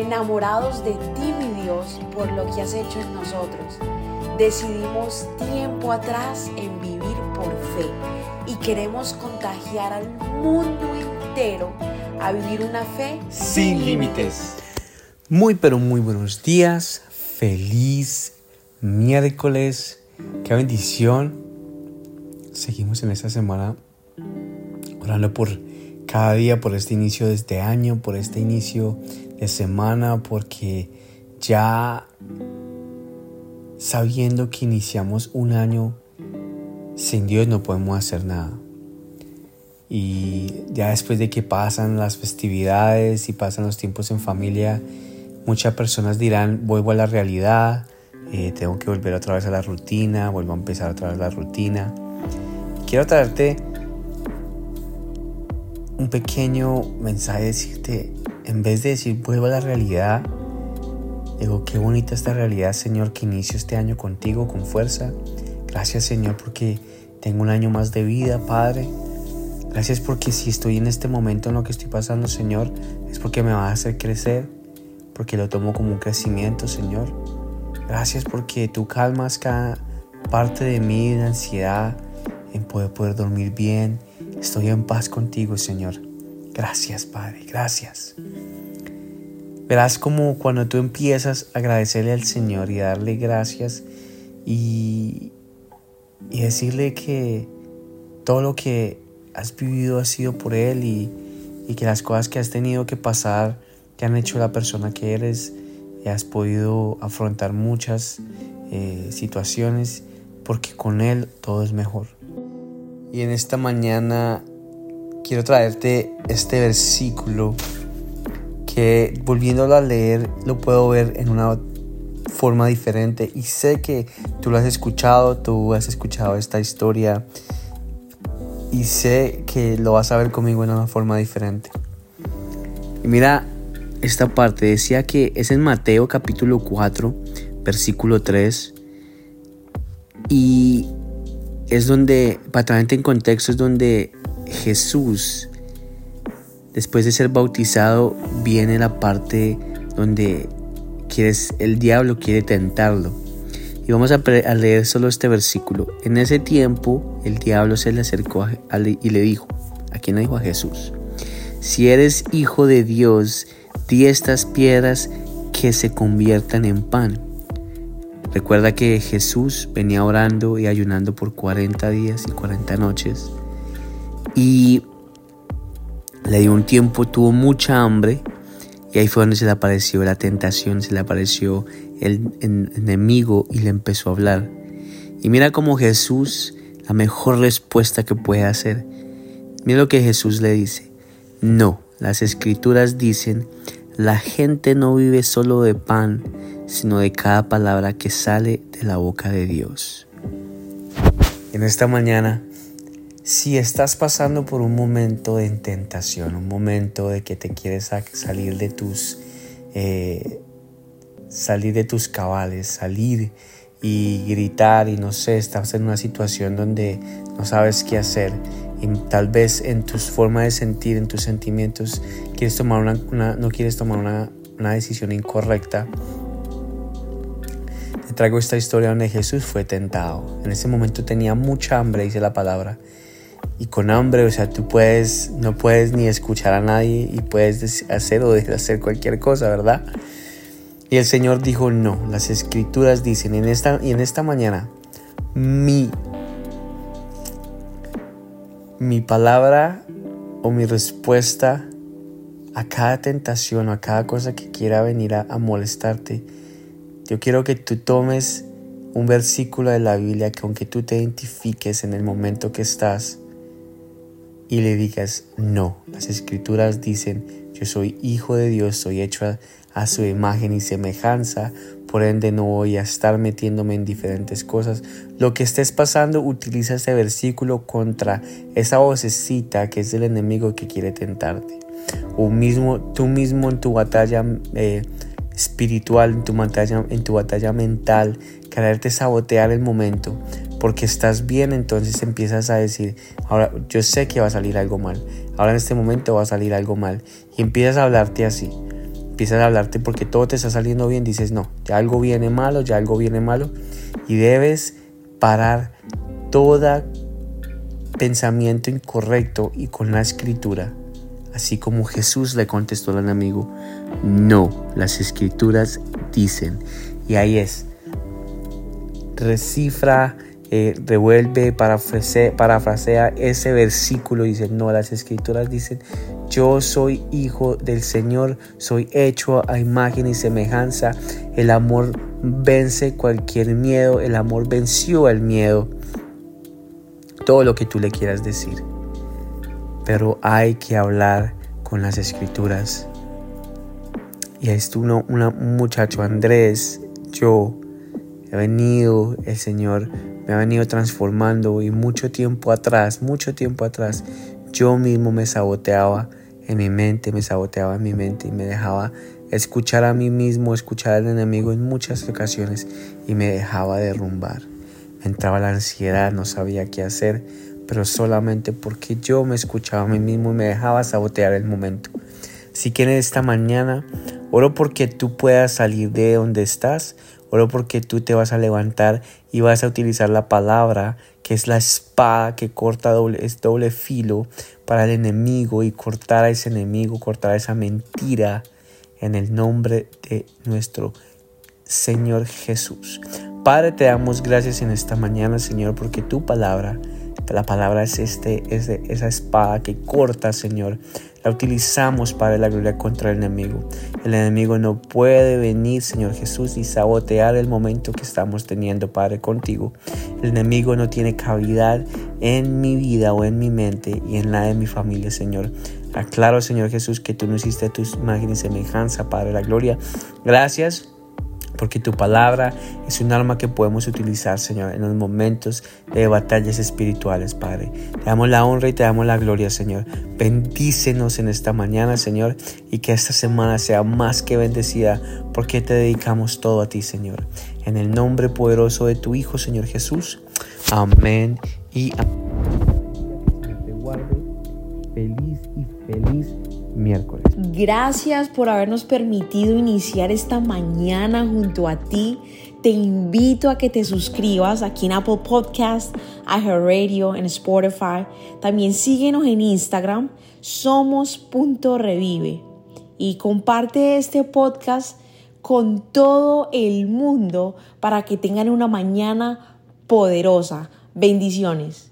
enamorados de ti, mi Dios, por lo que has hecho en nosotros. Decidimos tiempo atrás en vivir por fe y queremos contagiar al mundo entero a vivir una fe sin límites. Muy pero muy buenos días, feliz miércoles, qué bendición. Seguimos en esta semana orando por cada día, por este inicio de este año, por este inicio de semana, porque ya sabiendo que iniciamos un año sin Dios no podemos hacer nada. Y ya después de que pasan las festividades y pasan los tiempos en familia, muchas personas dirán, vuelvo a la realidad, eh, tengo que volver otra vez a la rutina, vuelvo a empezar otra vez la rutina. Quiero traerte un pequeño mensaje, decirte, en vez de decir vuelvo a la realidad, digo, qué bonita esta realidad, Señor, que inicio este año contigo con fuerza. Gracias, Señor, porque tengo un año más de vida, Padre. Gracias porque si estoy en este momento en lo que estoy pasando, Señor, es porque me va a hacer crecer, porque lo tomo como un crecimiento, Señor. Gracias porque tú calmas cada parte de mí de ansiedad, en poder, poder dormir bien. Estoy en paz contigo, Señor. Gracias, Padre, gracias. Verás como cuando tú empiezas a agradecerle al Señor y darle gracias y, y decirle que todo lo que has vivido ha sido por Él y, que las cosas que has tenido que pasar te han hecho la persona que eres y has podido afrontar muchas eh, situaciones porque con Él todo es mejor. Y en esta mañana quiero traerte este versículo que volviéndolo a leer lo puedo ver en una forma diferente. Y sé que tú lo has escuchado, tú has escuchado esta historia. Y sé que lo vas a ver conmigo en una forma diferente. Y mira esta parte, decía que es en Mateo capítulo 4, versículo 3 y es donde, para en contexto, es donde Jesús, después de ser bautizado, viene la parte donde el diablo quiere tentarlo. Y vamos a, leer solo este versículo. En ese tiempo el diablo se le acercó y le dijo, ¿a quién le dijo? A Jesús. Si eres hijo de Dios, di estas piedras que se conviertan en pan. Recuerda que Jesús venía orando y ayunando por 40 días y 40 noches. Y le dio un tiempo, tuvo mucha hambre. Y ahí fue donde se le apareció la tentación, se le apareció el enemigo y le empezó a hablar. Y mira cómo Jesús, la mejor respuesta que puede hacer. Mira lo que Jesús le dice. No, las escrituras dicen, la gente no vive solo de pan, sino de cada palabra que sale de la boca de Dios. En esta mañana, si estás pasando por un momento de tentación, un momento de que te quieres salir de tus eh, salir de tus cabales, salir y gritar y no sé, estás en una situación donde no sabes qué hacer y tal vez en tus formas de sentir, en tus sentimientos, quieres tomar una, no quieres tomar una, una decisión incorrecta. Traigo esta historia donde Jesús fue tentado. En ese momento tenía mucha hambre, dice la palabra. Y con hambre, o sea, tú puedes, no puedes ni escuchar a nadie y puedes hacer o dejar de hacer cualquier cosa, ¿verdad? Y el Señor dijo, no, las escrituras dicen, en esta, y en esta mañana, mi, mi palabra o mi respuesta a cada tentación o a cada cosa que quiera venir a, a molestarte, yo quiero que tú tomes un versículo de la Biblia que aunque tú te identifiques en el momento que estás y le digas, no, las escrituras dicen, yo soy hijo de Dios, soy hecho a, su imagen y semejanza, por ende no voy a estar metiéndome en diferentes cosas. Lo que estés pasando, utiliza este versículo contra esa vocecita que es el enemigo que quiere tentarte. O mismo, tú mismo en tu batalla eh, espiritual, en tu batalla, en tu batalla mental, quererte sabotear el momento, porque estás bien, entonces empiezas a decir, ahora yo sé que va a salir algo mal, ahora en este momento va a salir algo mal, y empiezas a hablarte así empiezas a hablarte porque todo te está saliendo bien, dices, no, ya algo viene malo, ya algo viene malo. Y debes parar todo pensamiento incorrecto y con la escritura. Así como Jesús le contestó al amigo, no, las escrituras dicen. Y ahí es, recifra, eh, revuelve, parafrasea, ese versículo. Dice, no, las escrituras dicen, yo soy hijo del Señor, soy hecho a imagen y semejanza. El amor vence cualquier miedo, el amor venció el miedo. Todo lo que tú le quieras decir. Pero hay que hablar con las escrituras. Y esto uno, un muchacho, Andrés, yo, he venido, el Señor me ha venido transformando y mucho tiempo atrás, mucho tiempo atrás, yo mismo me saboteaba en mi mente, me saboteaba en mi mente y me dejaba escuchar a mí mismo, escuchar al enemigo en muchas ocasiones y me dejaba derrumbar. Entraba la ansiedad, no sabía qué hacer, pero solamente porque yo me escuchaba a mí mismo y me dejaba sabotear el momento. Si quieres esta mañana, oro porque tú puedas salir de donde estás, oro porque tú te vas a levantar y vas a utilizar la palabra que es la espada que corta doble, es doble filo para el enemigo y cortar a ese enemigo, cortar a esa mentira en el nombre de nuestro Señor Jesús. Padre, te damos gracias en esta mañana, Señor, porque tu palabra, la palabra es, este, es esa espada que corta, Señor, la utilizamos para la gloria contra el enemigo. El enemigo no puede venir, Señor Jesús, y sabotear el momento que estamos teniendo, Padre, contigo. El enemigo no tiene cavidad en mi vida o en mi mente y en la de mi familia, Señor. Aclaro, Señor Jesús, que tú no hiciste tu imagen y semejanza, Padre, la gloria. Gracias porque tu palabra es un arma que podemos utilizar, Señor, en los momentos de batallas espirituales, Padre. Te damos la honra y te damos la gloria, Señor. Bendícenos en esta mañana, Señor, y que esta semana sea más que bendecida, porque te dedicamos todo a ti, Señor. En el nombre poderoso de tu Hijo, Señor Jesús. Amén y amén. Feliz y feliz miércoles. Gracias por habernos permitido iniciar esta mañana junto a ti. Te invito a que te suscribas aquí en Apple Podcast, Radio, en Spotify. También síguenos en Instagram, somos.revive. Y comparte este podcast con todo el mundo para que tengan una mañana poderosa. Bendiciones.